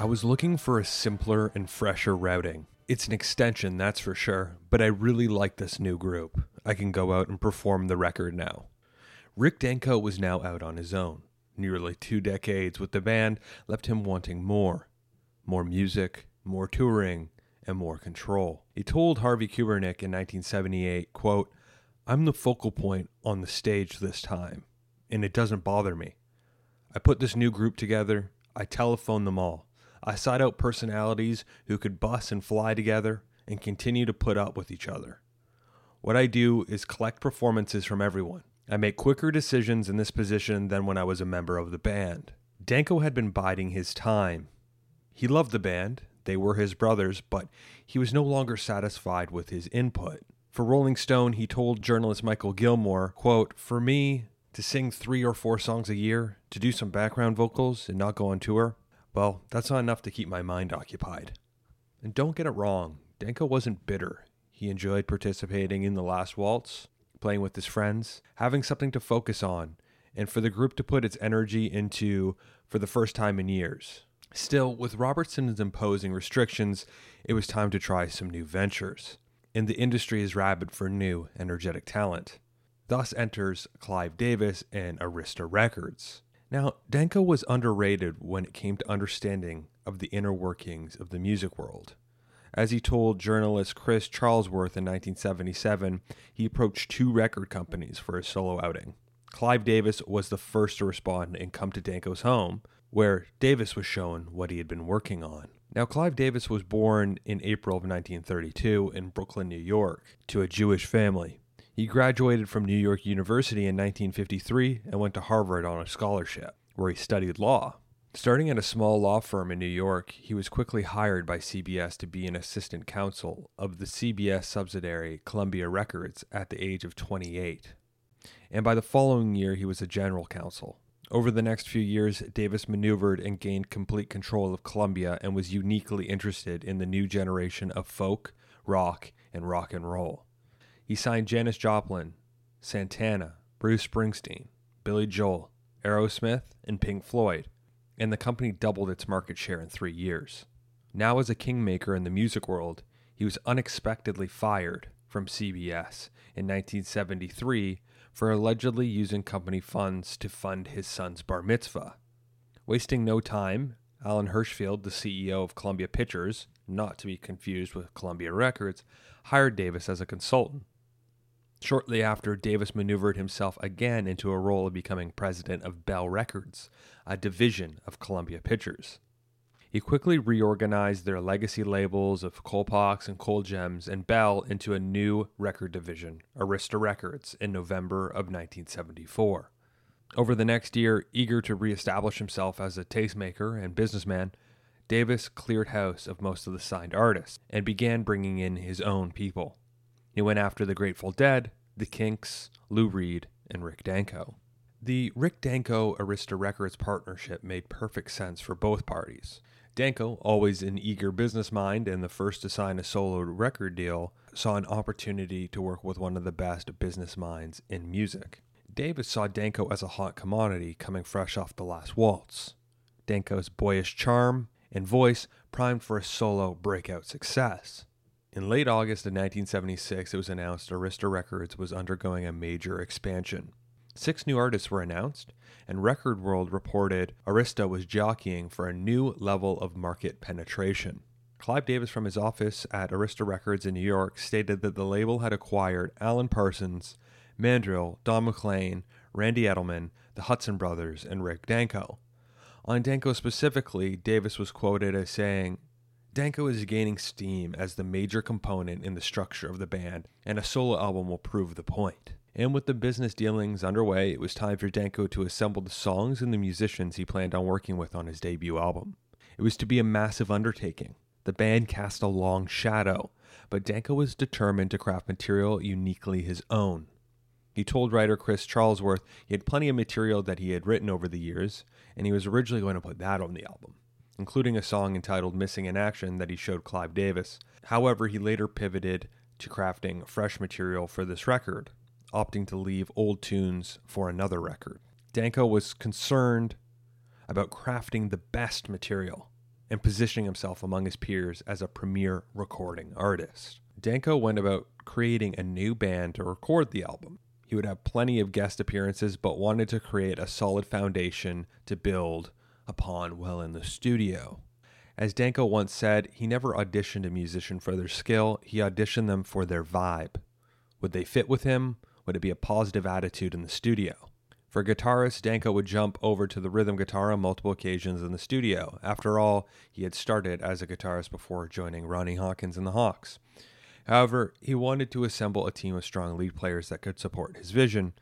I was looking for a simpler and fresher routing. It's an extension, that's for sure, but I really like this new group. I can go out and perform the record now. Rick Danko was now out on his own. Nearly two decades with the band left him wanting more. More music, more touring, and more control. He told Harvey Kubernik in 1978, quote, I'm the focal point on the stage this time, and it doesn't bother me. I put this new group together, I telephone them all. I sought out personalities who could bus and fly together and continue to put up with each other. What I do is collect performances from everyone. I make quicker decisions in this position than when I was a member of the band. Danko had been biding his time. He loved the band, they were his brothers, but he was no longer satisfied with his input. For Rolling Stone, he told journalist Mikal Gilmore, quote, For me, to sing three or four songs a year, to do some background vocals and not go on tour, well, that's not enough to keep my mind occupied. And don't get it wrong, Danko wasn't bitter. He enjoyed participating in the last waltz, playing with his friends, having something to focus on, and for the group to put its energy into for the first time in years. Still, with Robertson's imposing restrictions, it was time to try some new ventures, and the industry is rabid for new, energetic talent. Thus enters Clive Davis and Arista Records. Now, Danko was underrated when it came to understanding of the inner workings of the music world. As he told journalist Chris Charlesworth in 1977, he approached two record companies for a solo outing. Clive Davis was the first to respond and come to Danko's home, where Davis was shown what he had been working on. Now, Clive Davis was born in April of 1932 in Brooklyn, New York, to a Jewish family. He graduated from New York University in 1953 and went to Harvard on a scholarship, where he studied law. Starting at a small law firm in New York, he was quickly hired by CBS to be an assistant counsel of the CBS subsidiary Columbia Records at the age of 28. And by the following year, he was a general counsel. Over the next few years, Davis maneuvered and gained complete control of Columbia and was uniquely interested in the new generation of folk, rock, and rock and roll. He signed Janis Joplin, Santana, Bruce Springsteen, Billy Joel, Aerosmith, and Pink Floyd, and the company doubled its market share in three years. Now, as a kingmaker in the music world, he was unexpectedly fired from CBS in 1973 for allegedly using company funds to fund his son's bar mitzvah. Wasting no time, Alan Hirschfeld, the CEO of Columbia Pictures, not to be confused with Columbia Records, hired Davis as a consultant. Shortly after, Davis maneuvered himself again into a role of becoming president of Bell Records, a division of Columbia Pictures. He quickly reorganized their legacy labels of Colpix and Colgems and Bell into a new record division, Arista Records, in November of 1974. Over the next year, eager to reestablish himself as a tastemaker and businessman, Davis cleared house of most of the signed artists and began bringing in his own people. He went after the Grateful Dead, the Kinks, Lou Reed, and Rick Danko. The Rick Danko Arista Records partnership made perfect sense for both parties. Danko, always an eager business mind and the first to sign a solo record deal, saw an opportunity to work with one of the best business minds in music. Davis saw Danko as a hot commodity coming fresh off the last waltz. Danko's boyish charm and voice primed for a solo breakout success. In late August of 1976, it was announced Arista Records was undergoing a major expansion. Six new artists were announced, and Record World reported Arista was jockeying for a new level of market penetration. Clive Davis from his office at Arista Records in New York stated that the label had acquired Alan Parsons, Mandrill, Don McLean, Randy Edelman, the Hudson Brothers, and Rick Danko. On Danko specifically, Davis was quoted as saying, Danko is gaining steam as the major component in the structure of the band, and a solo album will prove the point. And with the business dealings underway, it was time for Danko to assemble the songs and the musicians he planned on working with on his debut album. It was to be a massive undertaking. The band cast a long shadow, but Danko was determined to craft material uniquely his own. He told writer Chris Charlesworth he had plenty of material that he had written over the years, and he was originally going to put that on the album, including a song entitled Missing in Action that he showed Clive Davis. However, he later pivoted to crafting fresh material for this record, opting to leave old tunes for another record. Danko was concerned about crafting the best material. and positioning himself among his peers as a premier recording artist. Danko went about creating a new band to record the album. He would have plenty of guest appearances, but wanted to create a solid foundation to build upon while in the studio. As Danko once said, he never auditioned a musician for their skill, he auditioned them for their vibe. Would they fit with him? Would it be a positive attitude in the studio? For guitarist, Danko would jump over to the rhythm guitar on multiple occasions in the studio. After all, he had started as a guitarist before joining Ronnie Hawkins and the Hawks. However, he wanted to assemble a team of strong lead players that could support his vision.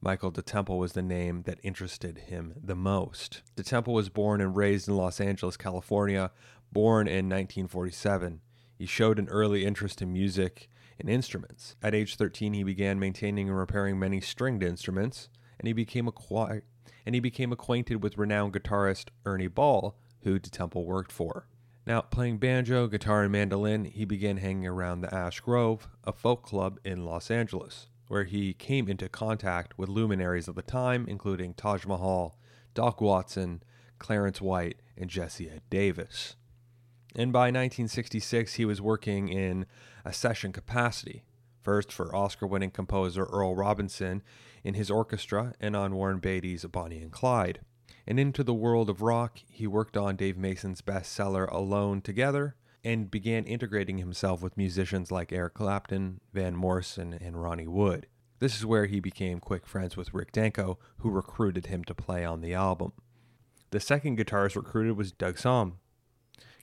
Michael DeTemple was the name that interested him the most. DeTemple was born and raised in Los Angeles, California, born in 1947. He showed an early interest in music and instruments. At age 13, he began maintaining and repairing many stringed instruments and he became and he became acquainted with renowned guitarist Ernie Ball, who DeTemple worked for. Now, playing banjo, guitar, and mandolin, he began hanging around the Ash Grove, a folk club in Los Angeles, where he came into contact with luminaries of the time, including Taj Mahal, Doc Watson, Clarence White, and Jesse Ed Davis. And by 1966, he was working in a session capacity, first for Oscar winning composer Earl Robinson in his orchestra and on Warren Beatty's Bonnie and Clyde. And into the world of rock, he worked on Dave Mason's bestseller Alone Together and began integrating himself with musicians like Eric Clapton, Van Morrison, and Ronnie Wood. This is where he became quick friends with Rick Danko, who recruited him to play on the album. The second guitarist recruited was Doug Sahm,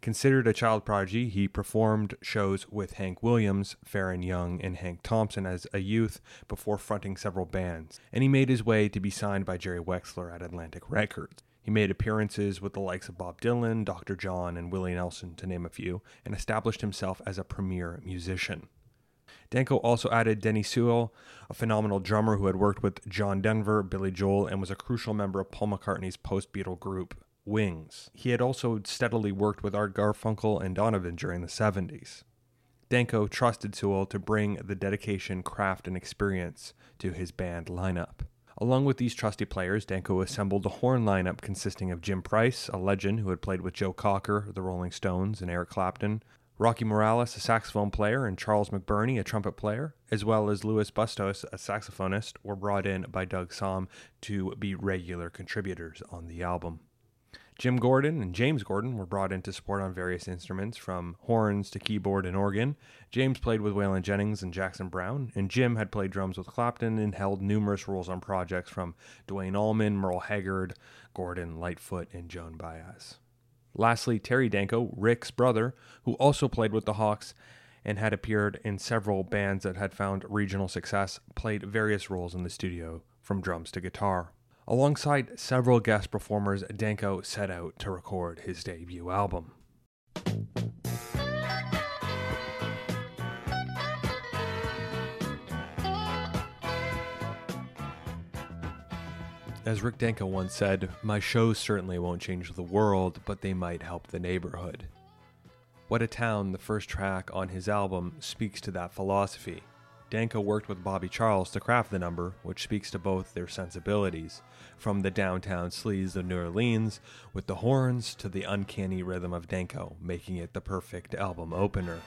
Considered a child prodigy, he performed shows with Hank Williams, Faron Young, and Hank Thompson as a youth before fronting several bands, and he made his way to be signed by Jerry Wexler at Atlantic Records. He made appearances with the likes of Bob Dylan, Dr. John, and Willie Nelson, to name a few, and established himself as a premier musician. Danko also added Denny Seiwell, a phenomenal drummer who had worked with John Denver, Billy Joel, and was a crucial member of Paul McCartney's post Beatle group Wings. He had also steadily worked with Art Garfunkel and Donovan during the 70s. Danko trusted Seiwell to bring the dedication, craft, and experience to his band lineup. Along with these trusty players, Danko assembled a horn lineup consisting of Jim Price, a legend who had played with Joe Cocker, the Rolling Stones, and Eric Clapton, Rocky Morales, a saxophone player, and Charles McBurney, a trumpet player, as well as Louis Bustos, a saxophonist, were brought in by Doug Sahm to be regular contributors on the album. Jim Gordon and James Gordon were brought in to support on various instruments, from horns to keyboard and organ. James played with Waylon Jennings and Jackson Browne, and Jim had played drums with Clapton and held numerous roles on projects from Duane Allman, Merle Haggard, Gordon, Lightfoot, and Joan Baez. Lastly, Terry Danko, Rick's brother, who also played with the Hawks and had appeared in several bands that had found regional success, played various roles in the studio, from drums to guitar. Alongside several guest performers, Danko set out to record his debut album. As Rick Danko once said, my shows certainly won't change the world, but they might help the neighborhood. What a Town, the first track on his album, speaks to that philosophy. Danko worked with Bobby Charles to craft the number, which speaks to both their sensibilities, from the downtown sleaze of New Orleans, with the horns, to the uncanny rhythm of Danko, making it the perfect album opener.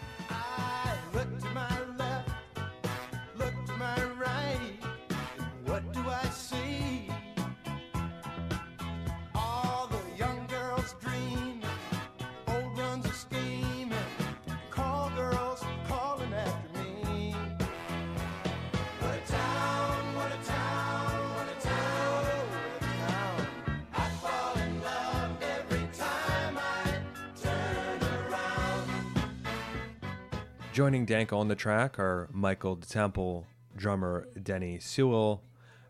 Joining Danko on the track are Michael DeTemple, drummer Denny Seiwell,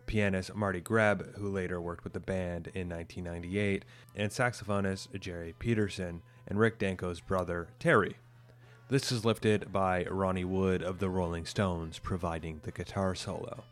pianist Marty Greb, who later worked with the band in 1998, and saxophonist Jerry Peterson, and Rick Danko's brother Terry. This is lifted by Ronnie Wood of the Rolling Stones, providing the guitar solo.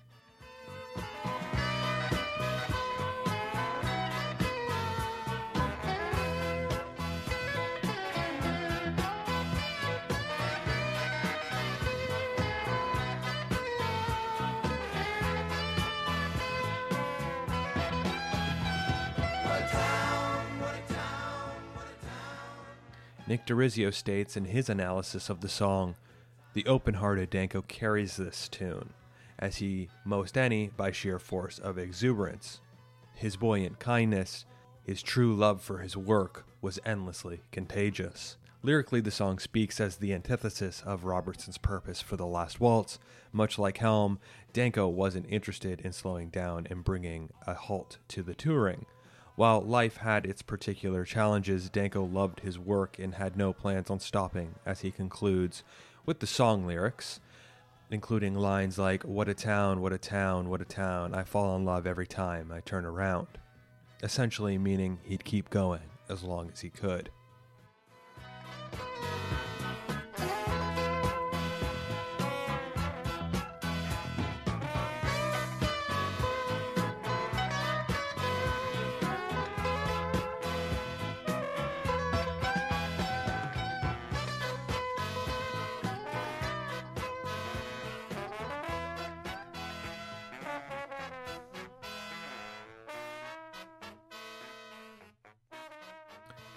Nick DeRiso states in his analysis of the song The open hearted Danko carries this tune, as he most any by sheer force of exuberance. His buoyant kindness, his true love for his work, was endlessly contagious. Lyrically, the song speaks as the antithesis of Robertson's purpose for the last waltz. Much like Helm, Danko wasn't interested in slowing down and bringing a halt to the touring. While life had its particular challenges, Danko loved his work and had no plans on stopping, as he concludes with the song lyrics, including lines like, What a town, what a town, what a town, I fall in love every time I turn around. Essentially meaning he'd keep going as long as he could.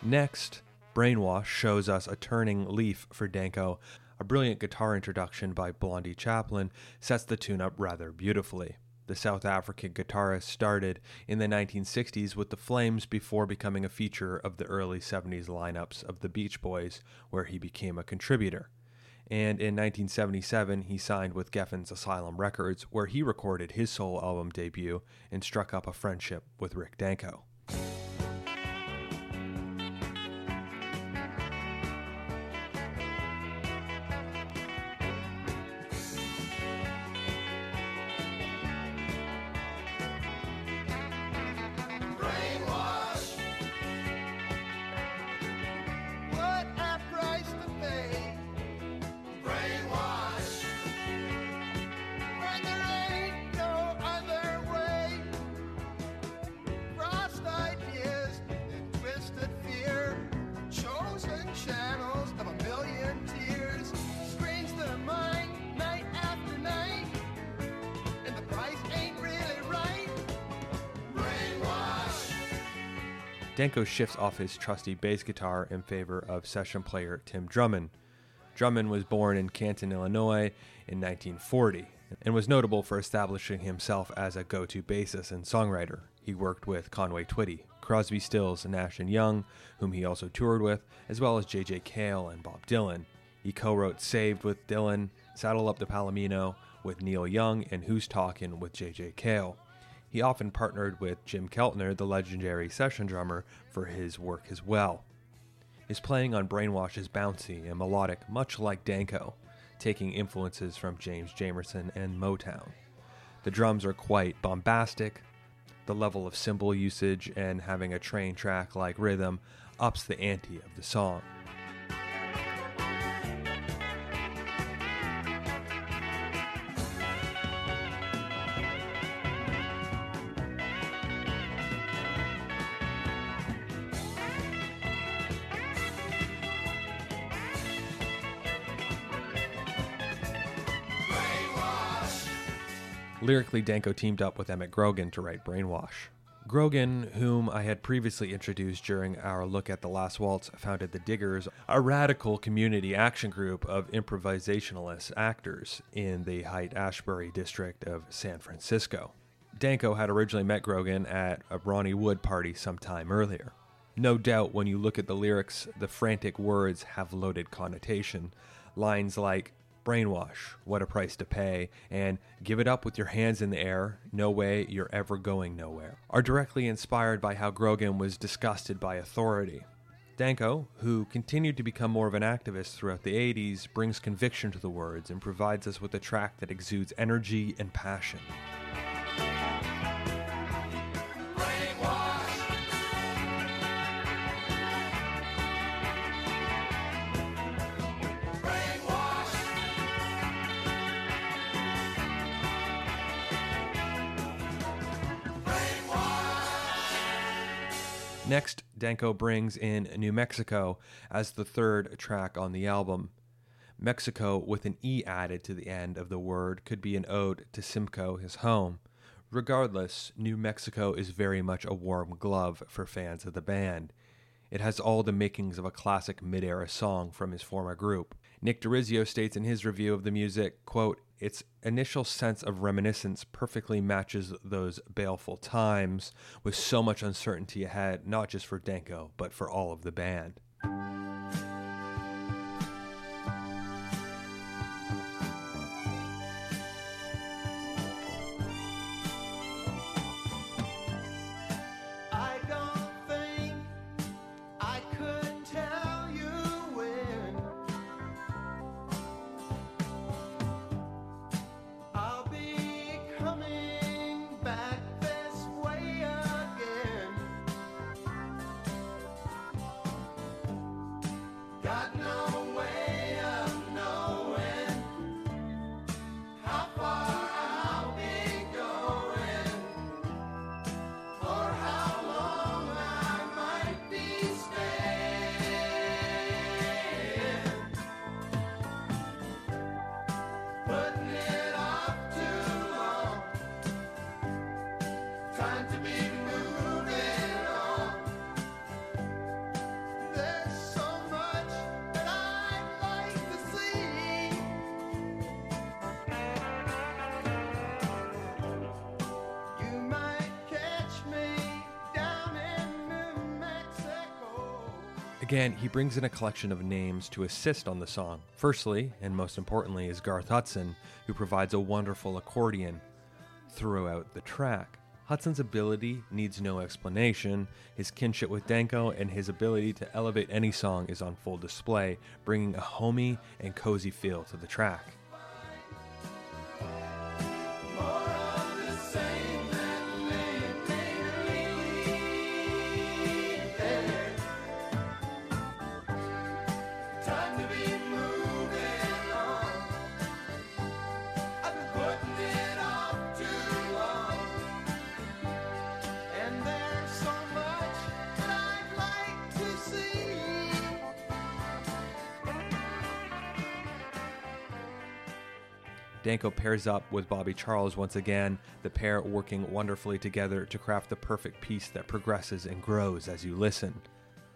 Next, Brainwash shows us a turning leaf for Danko. A brilliant guitar introduction by Blondie Chaplin sets the tune up rather beautifully. The South African guitarist started in the 1960s with the Flames before becoming a feature of the early 70s lineups of the Beach Boys, where he became a contributor. And in 1977, he signed with Geffen's Asylum Records, where he recorded his solo album debut and struck up a friendship with Rick Danko. Danko shifts off his trusty bass guitar in favor of session player Tim Drummond. Drummond was born in Canton, Illinois in 1940 and was notable for establishing himself as a go to bassist and songwriter. He worked with Conway Twitty, Crosby, Stills, and Nash and Young, whom he also toured with, as well as J.J. Cale and Bob Dylan. He co wrote Saved with Dylan, Saddle Up the Palomino with Neil Young, and Who's Talkin' with J.J. Cale. He often partnered with Jim Keltner, the legendary session drummer, for his work as well. His playing on Brainwash is bouncy and melodic, much like Danko, taking influences from James Jamerson and Motown. The drums are quite bombastic. The level of cymbal usage and having a train track like rhythm ups the ante of the song. Lyrically, Danko teamed up with Emmett Grogan to write Brainwash. Grogan, whom I had previously introduced during our look at The Last Waltz, founded The Diggers, a radical community action group of improvisationalist actors in the Haight Ashbury district of San Francisco. Danko had originally met Grogan at a Ronnie Wood party some time earlier. No doubt, when you look at the lyrics, the frantic words have loaded connotation. Lines like, brainwash, what a price to pay, and give it up with your hands in the air, no way you're ever going nowhere, are directly inspired by how Grogan was disgusted by authority. Danko, who continued to become more of an activist throughout the 80s, brings conviction to the words and provides us with a track that exudes energy and passion. Next, Danko brings in New Mexico as the third track on the album. Mexico, with an E added to the end of the word, could be an ode to Simcoe, his home. Regardless, New Mexico is very much a warm glove for fans of the band. It has all the makings of a classic mid-era song from his former group. Nick DeRiso states in his review of the music, quote, its initial sense of reminiscence perfectly matches those baleful times with so much uncertainty ahead, not just for Danko, but for all of the band. Again, he brings in a collection of names to assist on the song. Firstly, and most importantly, is Garth Hudson, who provides a wonderful accordion throughout the track. Hudson's ability needs no explanation. His kinship with Danko and his ability to elevate any song is on full display, bringing a homey and cozy feel to the track. Danko pairs up with Bobby Charles once again, the pair working wonderfully together to craft the perfect piece that progresses and grows as you listen.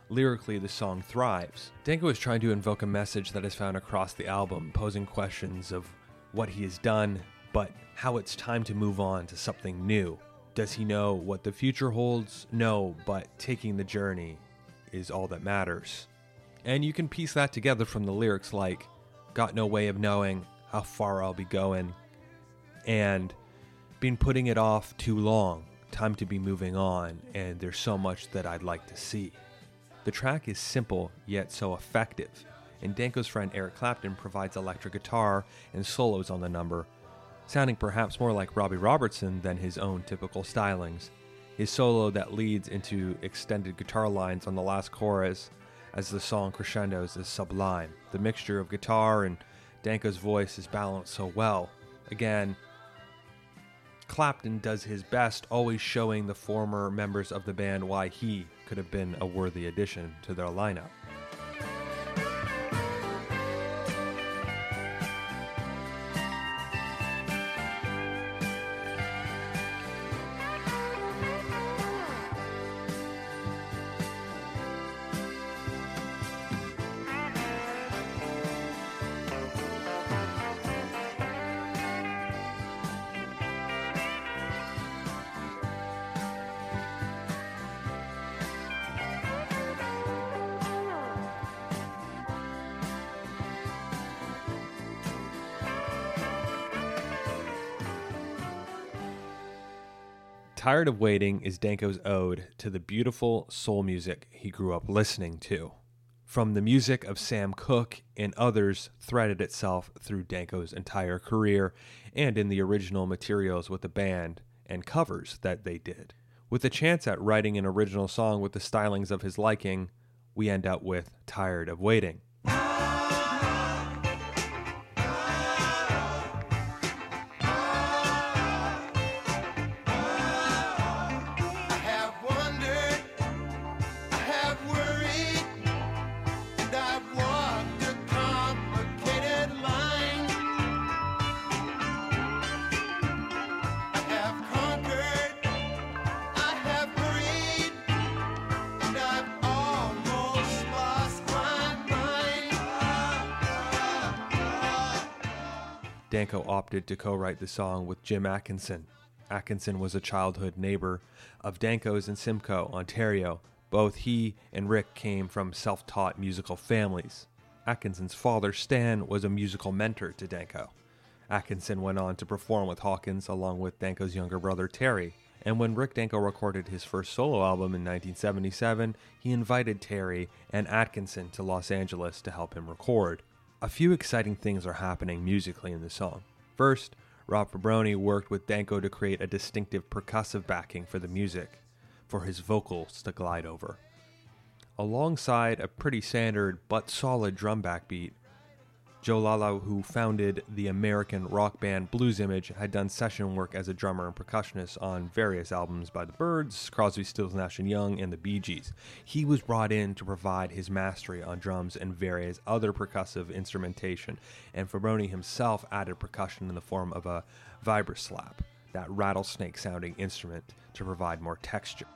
Lyrically, the song thrives. Danko is trying to invoke a message that is found across the album, posing questions of what he has done, but how it's time to move on to something new. Does he know what the future holds? No, but taking the journey is all that matters. And you can piece that together from the lyrics like, Got no way of knowing, how far I'll be going, and been putting it off too long. Time to be moving on, and there's so much that I'd like to see. The track is simple yet so effective, and Danko's friend Eric Clapton provides electric guitar and solos on the number, sounding perhaps more like Robbie Robertson than his own typical stylings. His solo that leads into extended guitar lines on the last chorus as the song crescendos is sublime. The mixture of guitar and Danko's voice is balanced so well. Again, Clapton does his best, always showing the former members of the band why he could have been a worthy addition to their lineup. Tired of Waiting is Danko's ode to the beautiful soul music he grew up listening to. From the music of Sam Cooke and others threaded itself through Danko's entire career and in the original materials with the band and covers that they did. With a chance at writing an original song with the stylings of his liking, we end up with Tired of Waiting. Danko opted to co write the song with Jim Atkinson. Atkinson was a childhood neighbor of Danko's in Simcoe, Ontario. Both he and Rick came from self taught musical families. Atkinson's father, Stan, was a musical mentor to Danko. Atkinson went on to perform with Hawkins along with Danko's younger brother, Terry. And when Rick Danko recorded his first solo album in 1977, he invited Terry and Atkinson to Los Angeles to help him record. A few exciting things are happening musically in the song. First, Rob Fraboni worked with Danko to create a distinctive percussive backing for the music, for his vocals to glide over. Alongside a pretty standard but solid drum backbeat, Joe Lala, who founded the American rock band Blues Image, had done session work as a drummer and percussionist on various albums by the Byrds, Crosby, Stills, Nash and Young, and the Bee Gees. He was brought in to provide his mastery on drums and various other percussive instrumentation, and Fraboni himself added percussion in the form of a vibraslap, that rattlesnake-sounding instrument, to provide more texture.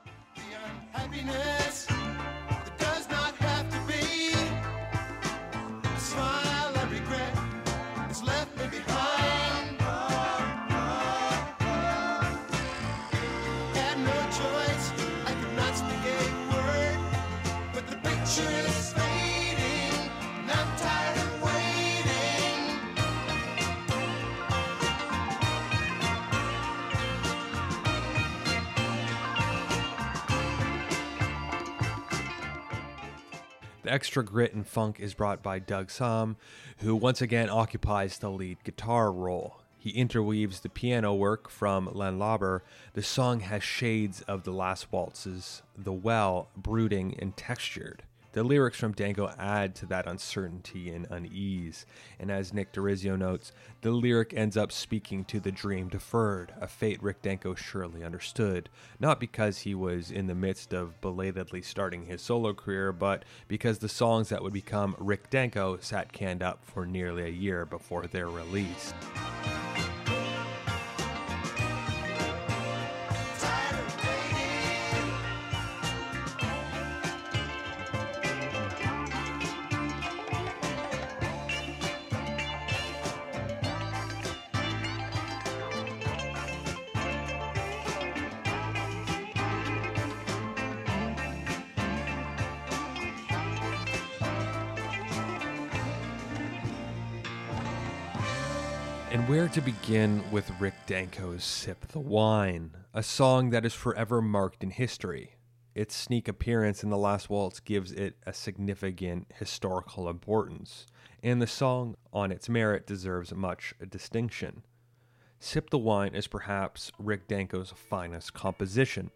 Extra grit and funk is brought by Doug Sahm, who once again occupies the lead guitar role. He interweaves the piano work from Len Lauber. The song has shades of the last waltzes, The Well, brooding and textured. The lyrics from Danko add to that uncertainty and unease, and as Nick DeRiso notes, the lyric ends up speaking to the dream deferred, a fate Rick Danko surely understood, not because he was in the midst of belatedly starting his solo career, but because the songs that would become Rick Danko sat canned up for nearly a year before their release. To begin with Rick Danko's Sip the Wine, a song that is forever marked in history. Its sneak appearance in The Last Waltz gives it a significant historical importance, and the song, on its merit, deserves much distinction. Sip the Wine is perhaps Rick Danko's finest composition.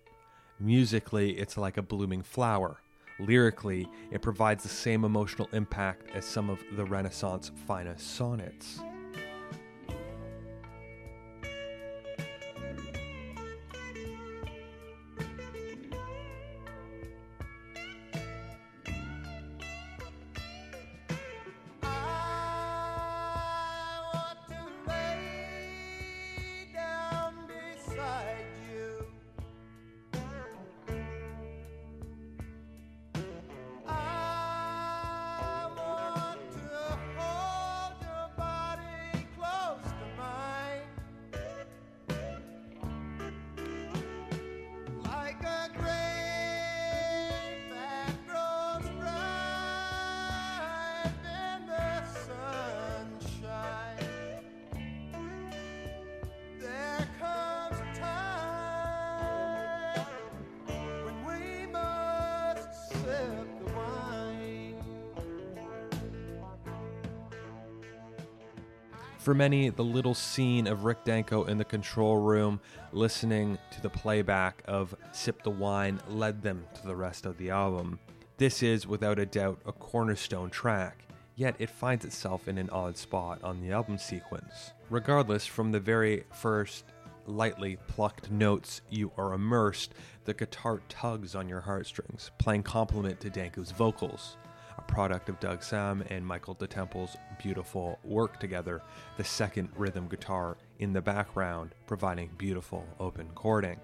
Musically, it's like a blooming flower. Lyrically, it provides the same emotional impact as some of the Renaissance finest sonnets. For many, the little scene of Rick Danko in the control room listening to the playback of Sip the Wine led them to the rest of the album. This is, without a doubt, a cornerstone track, yet it finds itself in an odd spot on the album sequence. Regardless, from the very first lightly plucked notes, you are immersed, the guitar tugs on your heartstrings, playing complement to Danko's vocals product of Doug Sahm and Michael DeTemple's beautiful work together, the second rhythm guitar in the background, providing beautiful open chording.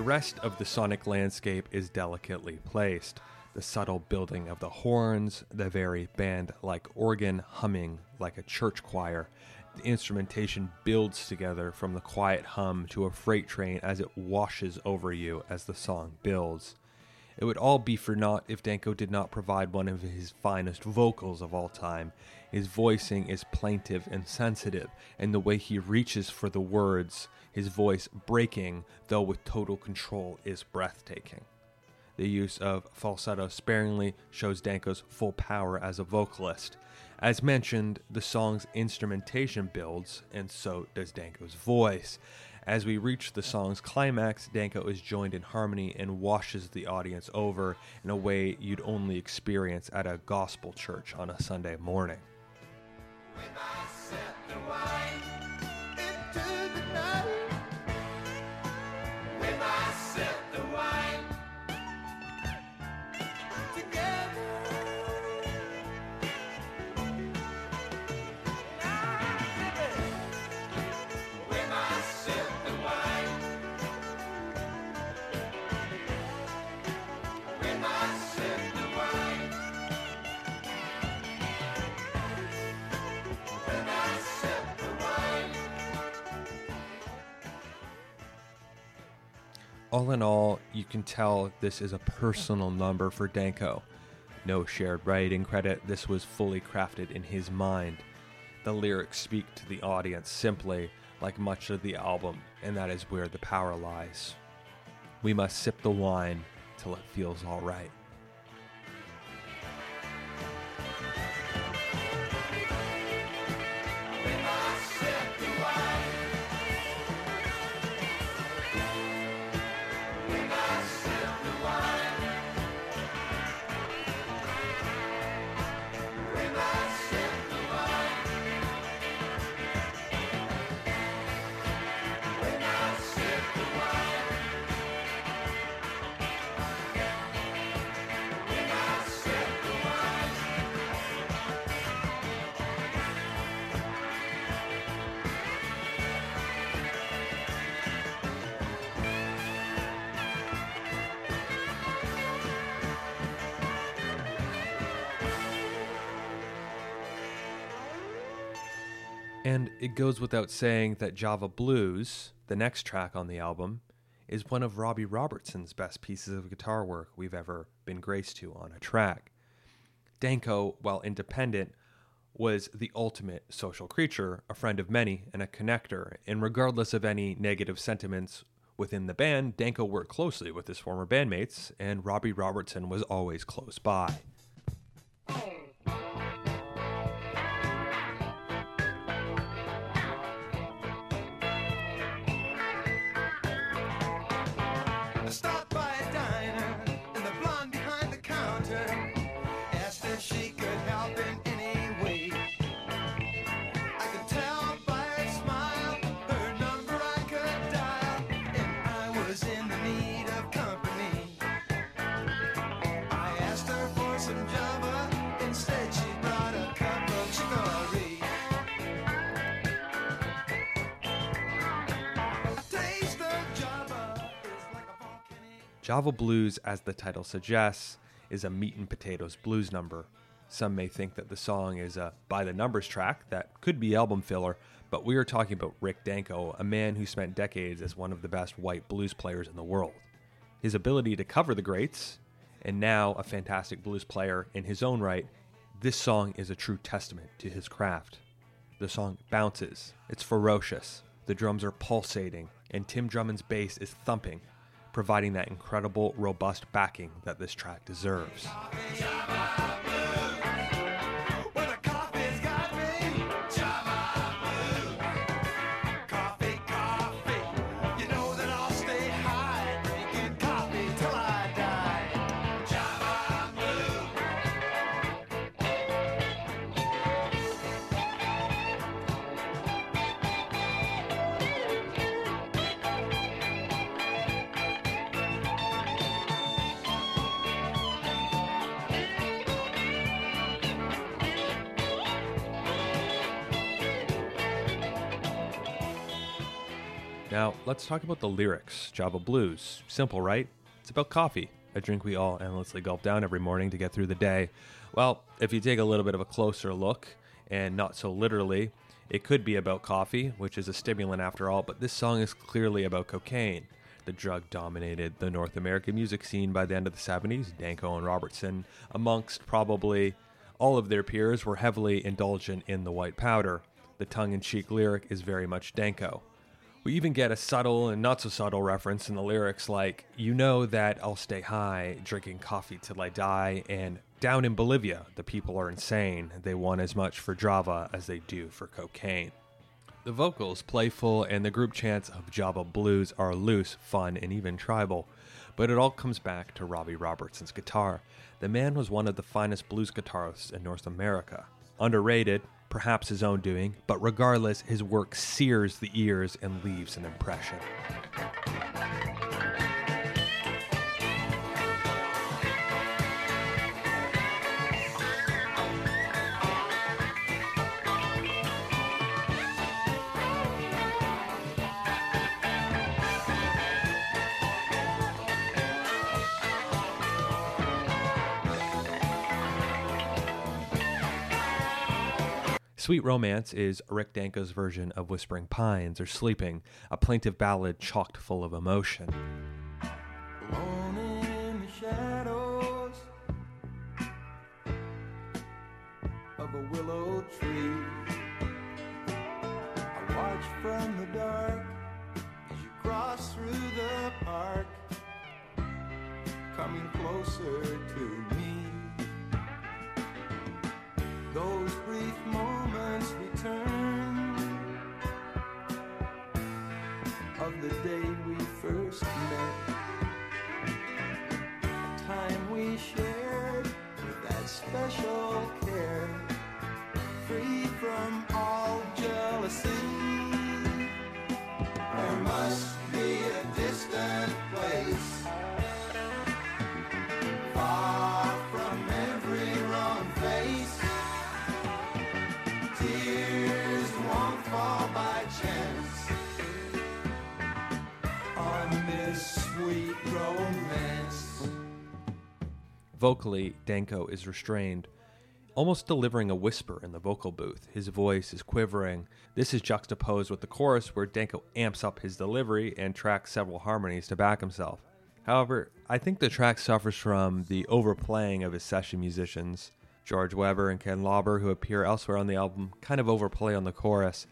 The rest of the sonic landscape is delicately placed. The subtle building of the horns, the very band like organ humming like a church choir. The instrumentation builds together from the quiet hum to a freight train as it washes over you as the song builds. It would all be for naught if Danko did not provide one of his finest vocals of all time. His voicing is plaintive and sensitive, and the way he reaches for the words, his voice breaking, though with total control, is breathtaking. The use of falsetto sparingly shows Danko's full power as a vocalist. As mentioned, the song's instrumentation builds, and so does Danko's voice. As we reach the song's climax, Danko is joined in harmony and washes the audience over in a way you'd only experience at a gospel church on a Sunday morning. All in all, you can tell this is a personal number for Danko. No shared writing credit, this was fully crafted in his mind. The lyrics speak to the audience simply, like much of the album, and that is where the power lies. We must sip the wine till it feels alright. Goes without saying that Java Blues, the next track on the album, is one of Robbie Robertson's best pieces of guitar work we've ever been graced to on a track. Danko, while independent, was the ultimate social creature, a friend of many, and a connector. And regardless of any negative sentiments within the band, Danko worked closely with his former bandmates, and Robbie Robertson was always close by. Java Blues, as the title suggests, is a meat and potatoes blues number. Some may think that the song is a by the numbers track that could be album filler, but we are talking about Rick Danko, a man who spent decades as one of the best white blues players in the world. His ability to cover the greats, and now a fantastic blues player in his own right, this song is a true testament to his craft. The song bounces, it's ferocious, the drums are pulsating, and Tim Drummond's bass is thumping, providing that incredible, robust backing that this track deserves. Now, let's talk about the lyrics. Java Blues. Simple, right? It's about coffee, a drink we all endlessly gulp down every morning to get through the day. Well, if you take a little bit of a closer look, and not so literally, it could be about coffee, which is a stimulant after all, but this song is clearly about cocaine. The drug dominated the North American music scene by the end of the 70s. Danko and Robertson, amongst probably all of their peers, were heavily indulgent in the white powder. The tongue in cheek lyric is very much Danko. We even get a subtle and not so subtle reference in the lyrics like, You know that I'll stay high, drinking coffee till I die, and down in Bolivia, the people are insane. They want as much for Java as they do for cocaine. The vocals, playful, and the group chants of Java blues are loose, fun, and even tribal. But it all comes back to Robbie Robertson's guitar. The man was one of the finest blues guitarists in North America. Underrated, perhaps his own doing, but regardless, his work sears the ears and leaves an impression. Sweet Romance is Rick Danko's version of Whispering Pines or Sleeping, a plaintive ballad chocked full of emotion. Of a willow tree. I watch from the dark as you cross through the park, coming closer to me. Those of Vocally, Danko is restrained, almost delivering a whisper in the vocal booth. His voice is quivering. This is juxtaposed with the chorus, where Danko amps up his delivery and tracks several harmonies to back himself. However, I think the track suffers from the overplaying of his session musicians. George Weber and Ken Lauber, who appear elsewhere on the album, kind of overplay on the chorus.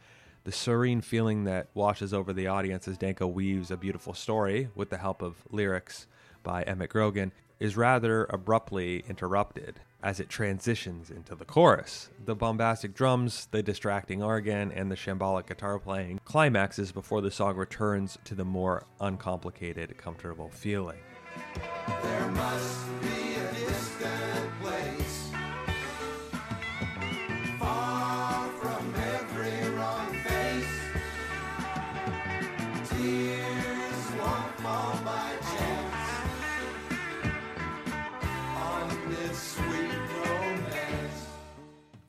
The serene feeling that washes over the audience as Danko weaves a beautiful story with the help of lyrics by Emmett Grogan is rather abruptly interrupted as it transitions into the chorus. The bombastic drums, the distracting organ, and the shambolic guitar playing climaxes before the song returns to the more uncomplicated, comfortable feeling.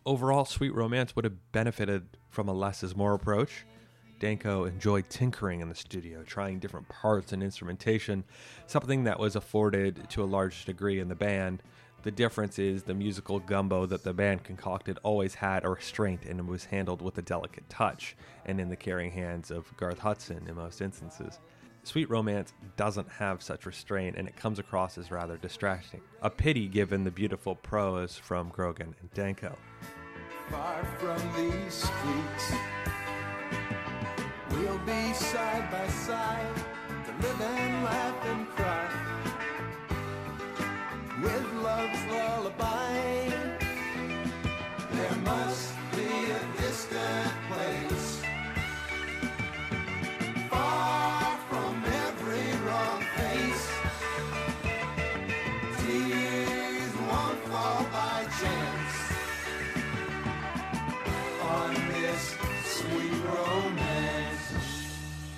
Overall, Sweet Romance would have benefited from a less is more approach. Danko enjoyed tinkering in the studio, trying different parts and instrumentation, something that was afforded to a large degree in the band. The difference is the musical gumbo that the band concocted always had a restraint and was handled with a delicate touch, and in the caring hands of Garth Hudson in most instances. Sweet Romance doesn't have such restraint and it comes across as rather distracting. A pity given the beautiful prose from Grogan and Danko. Far from these streets. We'll be side by side To live and laugh and cry With love's lullaby There must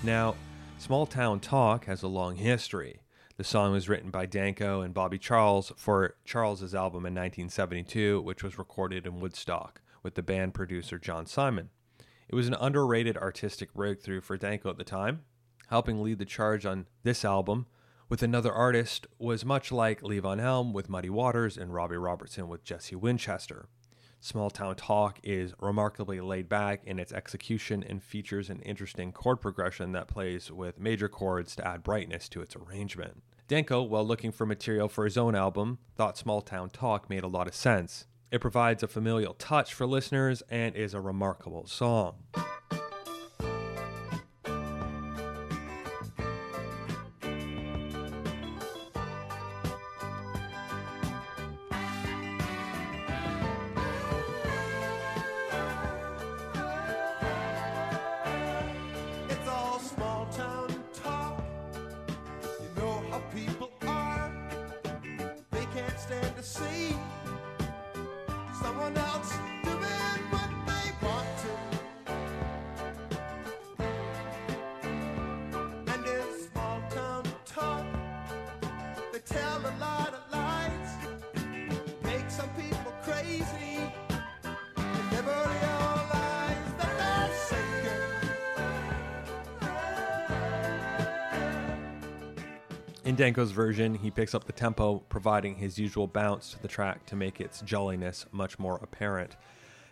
Now, Small Town Talk has a long history. The song was written by Danko and Bobby Charles for Charles's album in 1972, which was recorded in Woodstock with the band producer John Simon. It was an underrated artistic breakthrough for Danko at the time. helping lead the charge on this album. With another artist was much like Levon Helm with Muddy Waters and Robbie Robertson with Jesse Winchester. Small Town Talk is remarkably laid back in its execution and features an interesting chord progression that plays with major chords to add brightness to its arrangement. Danko, while looking for material for his own album, thought Small Town Talk made a lot of sense. It provides a familial touch for listeners and is a remarkable song. In Danko's version, he picks up the tempo, providing his usual bounce to the track to make its jolliness much more apparent.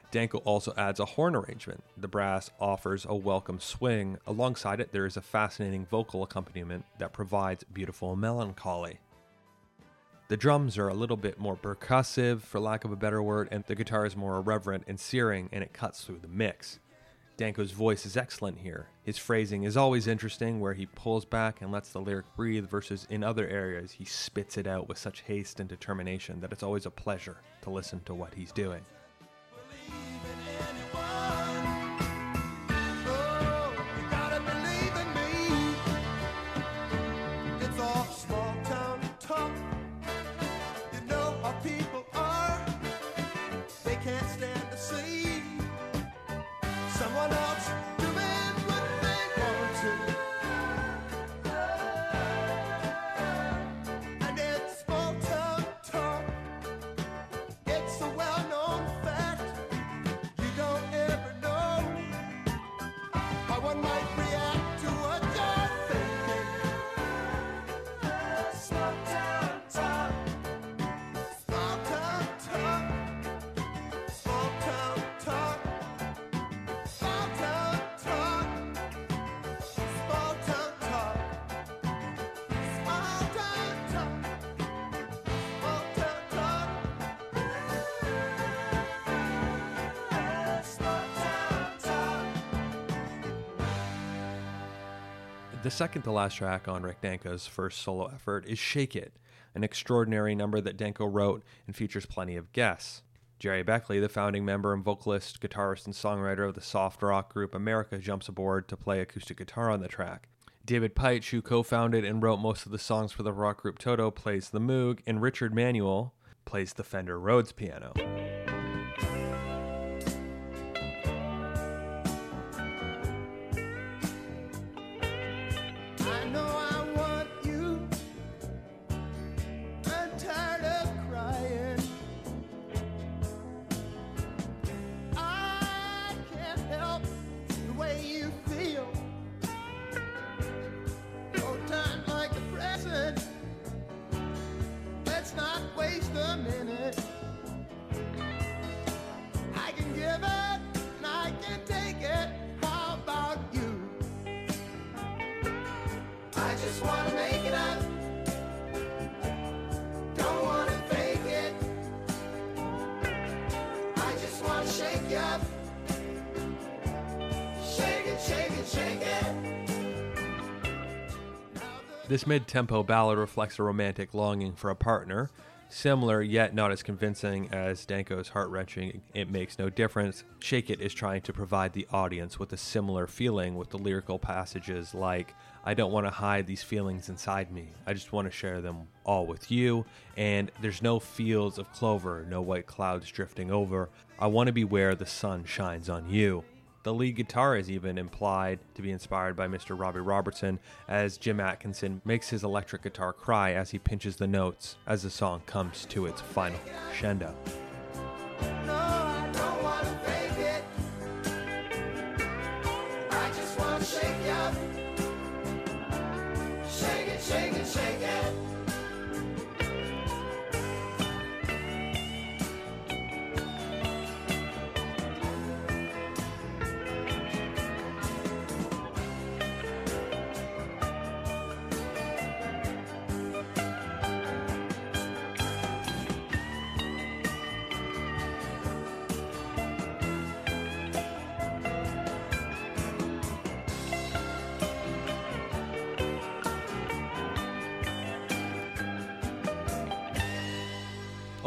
Danko also adds a horn arrangement. The brass offers a welcome swing. Alongside it, there is a fascinating vocal accompaniment that provides beautiful melancholy. The drums are a little bit more percussive, for lack of a better word, and the guitar is more irreverent and searing, and it cuts through the mix. Danko's voice is excellent here. His phrasing is always interesting, where he pulls back and lets the lyric breathe, versus in other areas, he spits it out with such haste and determination that it's always a pleasure to listen to what he's doing. The second to last track on Rick Danko's first solo effort is Shake It, an extraordinary number that Danko wrote and features plenty of guests. Gerry Beckley, the founding member and vocalist, guitarist, and songwriter of the soft rock group America, jumps aboard to play acoustic guitar on the track. David Paich, who co founded and wrote most of the songs for the rock group Toto, plays the Moog, and Richard Manuel plays the Fender Rhodes piano. This mid tempo ballad reflects a romantic longing for a partner. Similar, yet not as convincing as Danko's heart wrenching It Makes No Difference, Shake It is trying to provide the audience with a similar feeling with the lyrical passages like, I don't want to hide these feelings inside me. I just want to share them all with you. And there's no fields of clover, no white clouds drifting over. I want to be where the sun shines on you. The lead guitar is even implied to be inspired by Mr. Robbie Robertson, as Jim Atkinson makes his electric guitar cry as he pinches the notes as the song comes to its final crescendo.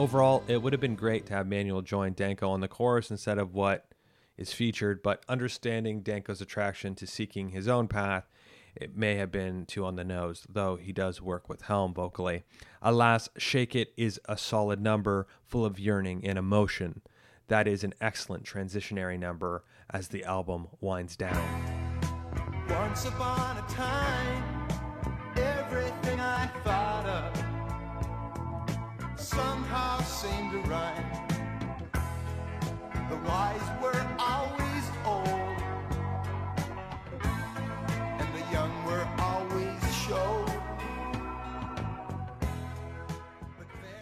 Overall, it would have been great to have Manuel join Danko on the chorus instead of what is featured, but understanding Danko's attraction to seeking his own path, it may have been too on the nose, though he does work with Helm vocally. Alas, Shake It is a solid number full of yearning and emotion. That is an excellent transitionary number as the album winds down. Once upon a time, somehow to rhyme. The wise were always old, and the young were always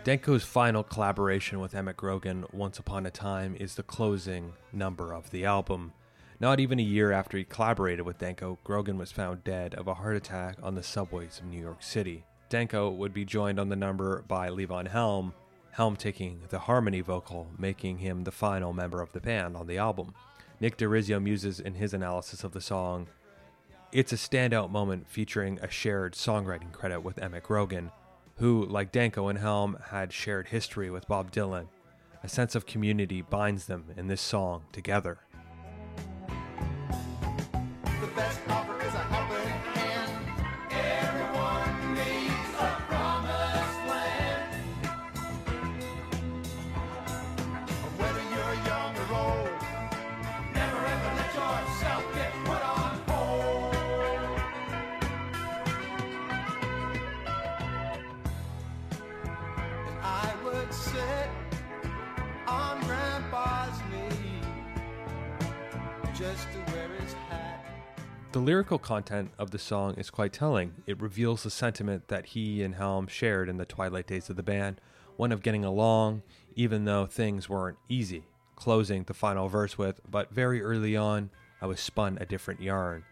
Danko's final collaboration with Emmett Grogan, Once Upon a Time, is the closing number of the album. Not even a year after he collaborated with Danko, Grogan was found dead of a heart attack on the subways of New York City. Danko would be joined on the number by Levon Helm, Helm taking the harmony vocal, making him the final member of the band on the album. Nick DeRiso muses in his analysis of the song it's a standout moment featuring a shared songwriting credit with Emmett Grogan, who, like Danko and Helm, had shared history with Bob Dylan. A sense of community binds them in this song together. Lyrical content of the song is quite telling. It reveals the sentiment that he and Helm shared in the twilight days of the band, one of getting along, even though things weren't easy. Closing the final verse with, but very early on, I was spun a different yarn.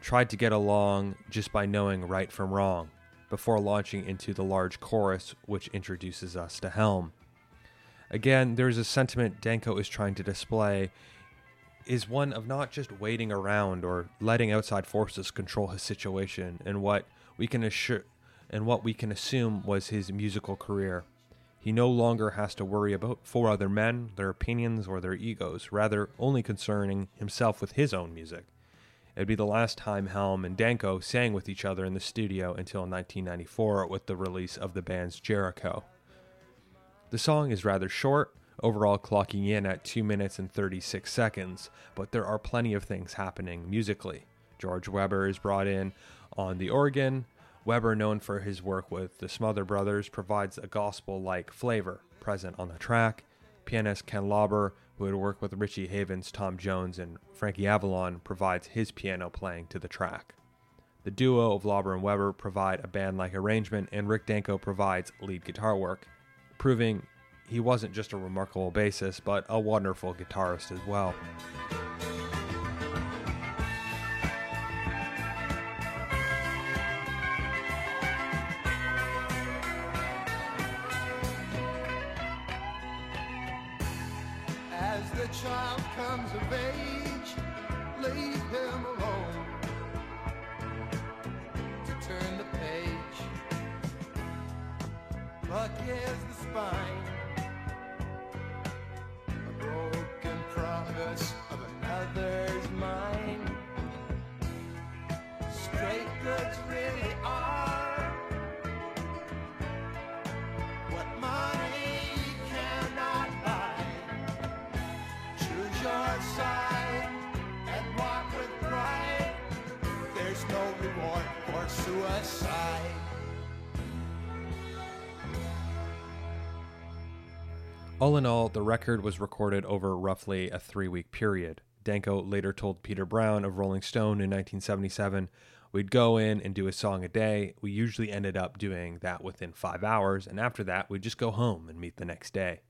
Tried to get along just by knowing right from wrong, before launching into the large chorus which introduces us to Helm. Again, there's a sentiment Danko is trying to display is one of not just waiting around or letting outside forces control his situation and what we can assure and what we can assume was his musical career. He no longer has to worry about four other men, their opinions, or their egos, rather only concerning himself with his own music. It'd be the last time Helm and Danko sang with each other in the studio until 1994 with the release of the band's Jericho. The song is rather short, overall clocking in at 2 minutes and 36 seconds, but there are plenty of things happening musically. George Weber is brought in on the organ. Weber, known for his work with the Smother Brothers, provides a gospel like flavor present on the track. Pianist Ken Lauber, who had worked with Richie Havens, Tom Jones, and Frankie Avalon, provides his piano playing to the track. The duo of Lauber and Weber provide a band like arrangement, and Rick Danko provides lead guitar work, proving he wasn't just a remarkable bassist, but a wonderful guitarist as well. All in all, the record was recorded over roughly a three week period. Danko later told Peter Brown of Rolling Stone in 1977 We'd go in and do a song a day. We usually ended up doing that within five hours, and after that, we'd just go home and meet the next day.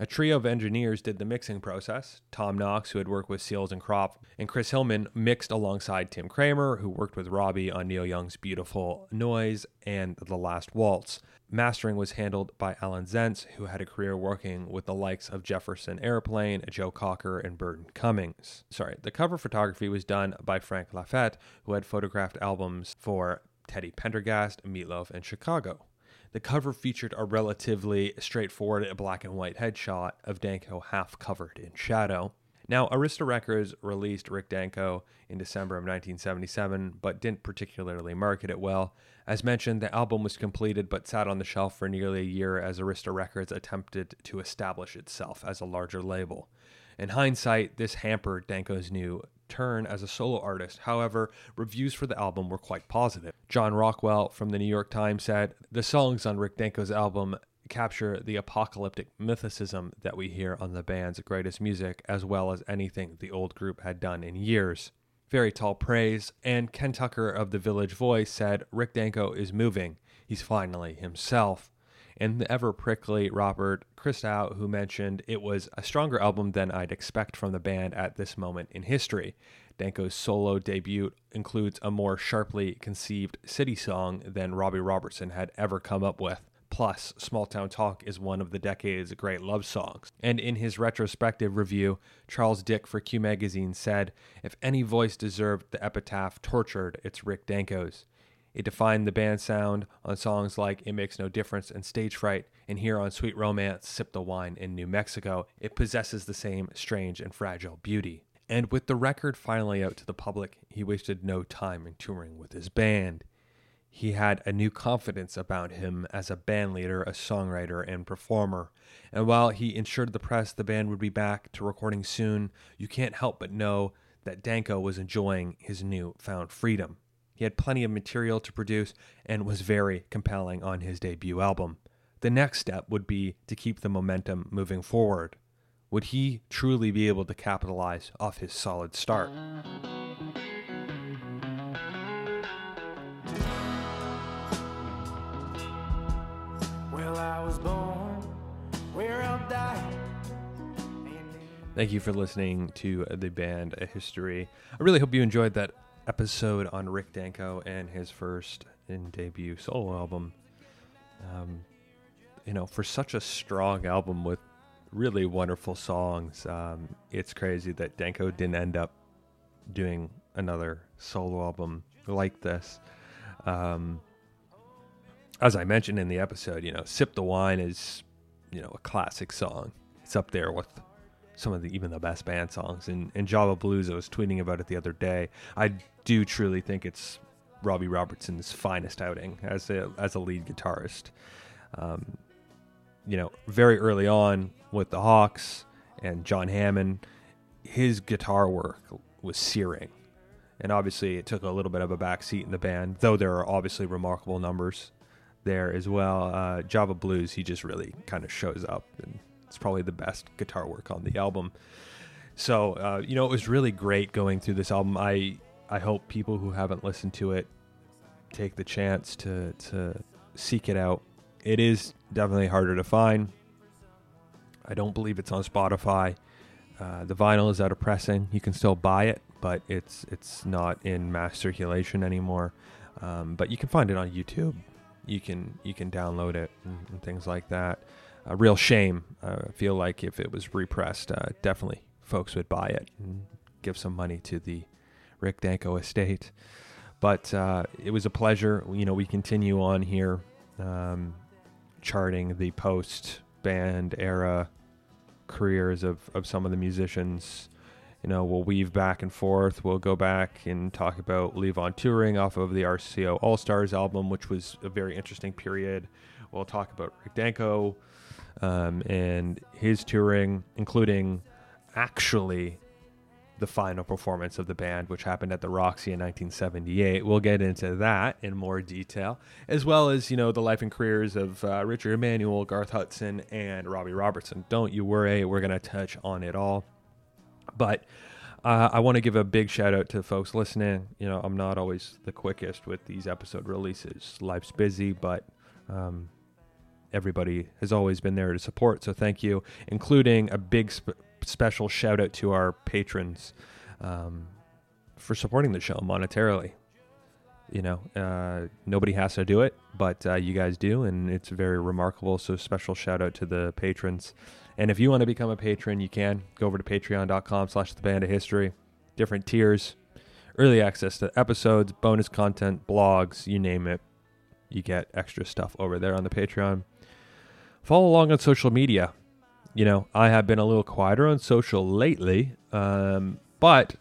A trio of engineers did the mixing process. Tom Knox, who had worked with Seals and Crofts, and Chris Hillman mixed alongside Tim Kramer, who worked with Robbie on Neil Young's Beautiful Noise and The Last Waltz. Mastering was handled by Alan Zentz, who had a career working with the likes of Jefferson Airplane, Joe Cocker, and Burton Cummings. Sorry, the cover photography was done by Frank Lafette, who had photographed albums for Teddy Pendergrass, Meatloaf, and Chicago. The cover featured a relatively straightforward black and white headshot of Danko half covered in shadow. Now, Arista Records released Rick Danko in December of 1977, but didn't particularly market it well. As mentioned, the album was completed but sat on the shelf for nearly a year as Arista Records attempted to establish itself as a larger label. In hindsight, this hampered Danko's new turn as a solo artist. However, reviews for the album were quite positive. John Rockwell from the New York Times said, The songs on Rick Danko's album capture the apocalyptic mythicism that we hear on the band's greatest music, as well as anything the old group had done in years. Very tall praise, and Ken Tucker of the Village Voice said Rick Danko is moving. He's finally himself. And the ever prickly Robert Christgau, who mentioned it was a stronger album than I'd expect from the band at this moment in history. Danko's solo debut includes a more sharply conceived city song than Robbie Robertson had ever come up with. Plus, Small Town Talk is one of the decade's great love songs. And in his retrospective review, Charles Dick for Q Magazine said, If any voice deserved the epitaph tortured, it's Rick Danko's. It defined the band's sound on songs like It Makes No Difference and Stage Fright, and here on Sweet Romance, Sip the Wine in New Mexico, it possesses the same strange and fragile beauty. And with the record finally out to the public, he wasted no time in touring with his band he had a new confidence about him as a band leader, a songwriter, and performer. And while he assured the press the band would be back to recording soon, you can't help but know that Danko was enjoying his new found freedom. He had plenty of material to produce and was very compelling on his debut album. The next step would be to keep the momentum moving forward. Would he truly be able to capitalize off his solid start? I was born where I'll die. Thank you for listening to the band A History. I really hope you enjoyed that episode on Rick Danko and his first and debut solo album. Um, you know, for such a strong album with really wonderful songs, um, it's crazy that Danko didn't end up doing another solo album like this. Um, as I mentioned in the episode, you know, "Sip the Wine" is, you know, a classic song. It's up there with some of the even the best band songs. And, and Java Blues, I was tweeting about it the other day. I do truly think it's Robbie Robertson's finest outing as a as a lead guitarist. Um, you know, very early on with the Hawks and John Hammond, his guitar work was searing. And obviously, it took a little bit of a backseat in the band, though there are obviously remarkable numbers there as well. Uh, Java Blues, he just really kind of shows up, and it's probably the best guitar work on the album. So, uh, you know, it was really great going through this album. I I hope people who haven't listened to it take the chance to to seek it out. It is definitely harder to find. I don't believe it's on Spotify. Uh, the vinyl is out of pressing. You can still buy it, but it's it's not in mass circulation anymore. Um, but you can find it on YouTube. You can you can download it and, and things like that. A real shame. I feel like if it was repressed, uh, definitely folks would buy it and give some money to the Rick Danko estate. But uh, it was a pleasure. You know, we continue on here, um, charting the post band era careers of, of some of the musicians. You know, we'll weave back and forth. We'll go back and talk about Levon Touring off of the RCO All Stars album, which was a very interesting period. We'll talk about Rick Danko um, and his touring, including actually the final performance of the band, which happened at the Roxy in 1978. We'll get into that in more detail, as well as you know the life and careers of uh, Richard Manuel, Garth Hudson, and Robbie Robertson. Don't you worry, we're going to touch on it all. But uh, I want to give a big shout out to folks listening. You know, I'm not always the quickest with these episode releases. Life's busy, but um, everybody has always been there to support. So thank you, including a big sp- special shout out to our patrons um, for supporting the show monetarily. You know, uh, nobody has to do it, but uh, you guys do, and it's very remarkable. So special shout out to the patrons. And if you want to become a patron, you can go over to patreon.com slash the band of history. Different tiers, early access to episodes, bonus content, blogs, you name it. you get extra stuff over there on the Patreon. Follow along on social media. You know, I have been a little quieter on social lately, um, but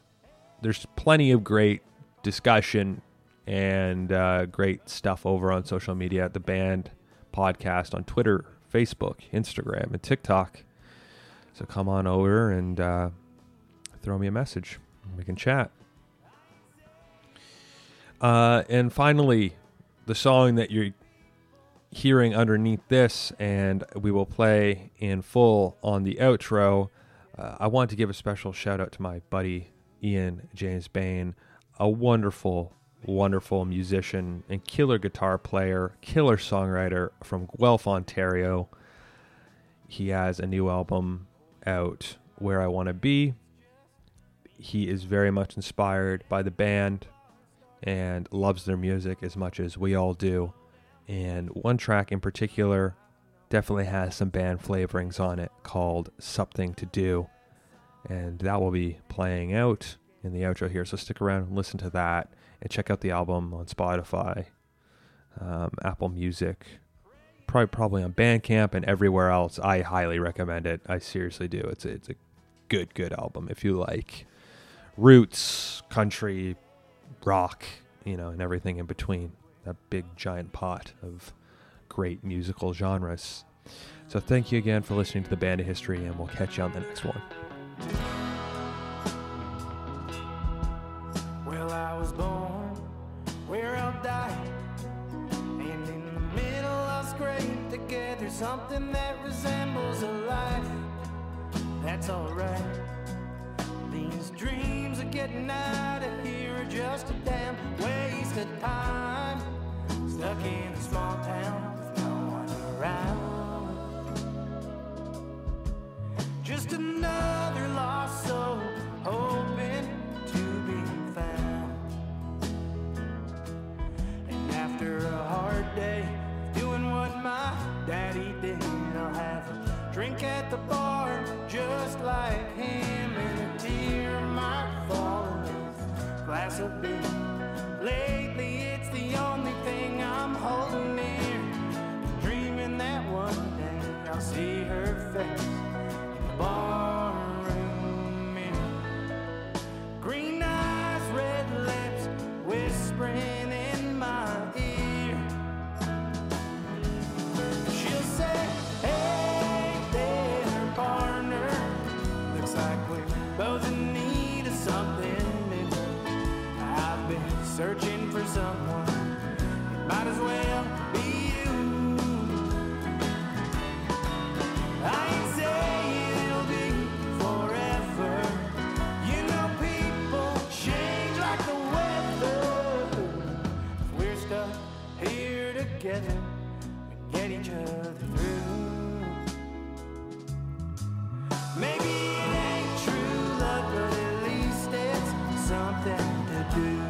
there's plenty of great discussion and uh, great stuff over on social media at the band podcast on Twitter, Facebook, Instagram, and TikTok. So come on over and uh, throw me a message. We can chat. Uh, and finally, the song that you're hearing underneath this, and we will play in full on the outro. Uh, I want to give a special shout out to my buddy Ian James Bain, a wonderful, wonderful musician and killer guitar player, killer songwriter from Guelph, Ontario. He has a new album out, Where I Want to Be. He is very much inspired by the band and loves their music as much as we all do. And one track in particular definitely has some band flavorings on it called Something to Do. And that will be playing out in the outro here. So stick around and listen to that and check out the album on Spotify, um, Apple Music, probably probably on Bandcamp and everywhere else. I highly recommend it. I seriously do. It's a, it's a good good album if you like roots, country, rock, you know, and everything in between. That big giant pot of great musical genres. So thank you again for listening to the Band of History, and we'll catch you on the next one. Something that resembles a life. That's alright. These dreams of getting out of here are just a damn waste of time. Stuck in a small town with no one around. Just another glass of searching for someone. Might as well be you. I ain't saying it'll be forever. You know people change like the weather. If we're stuck here together, we get each other through. Maybe it ain't true love, but at least it's something to do.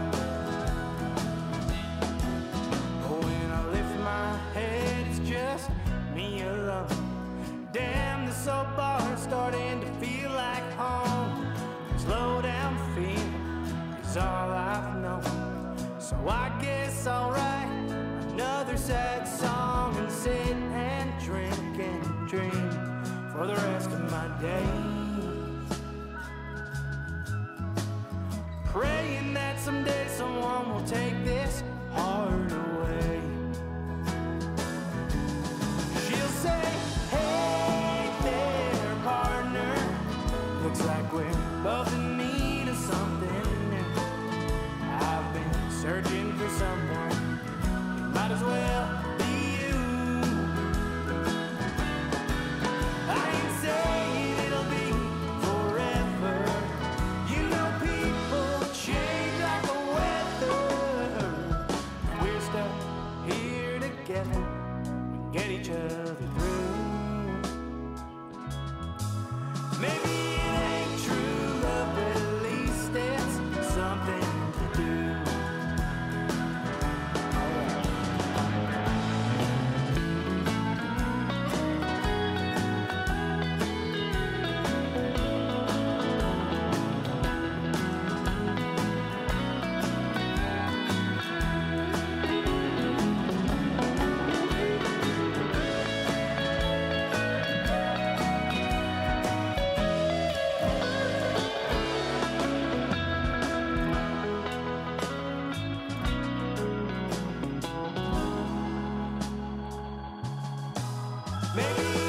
Maybe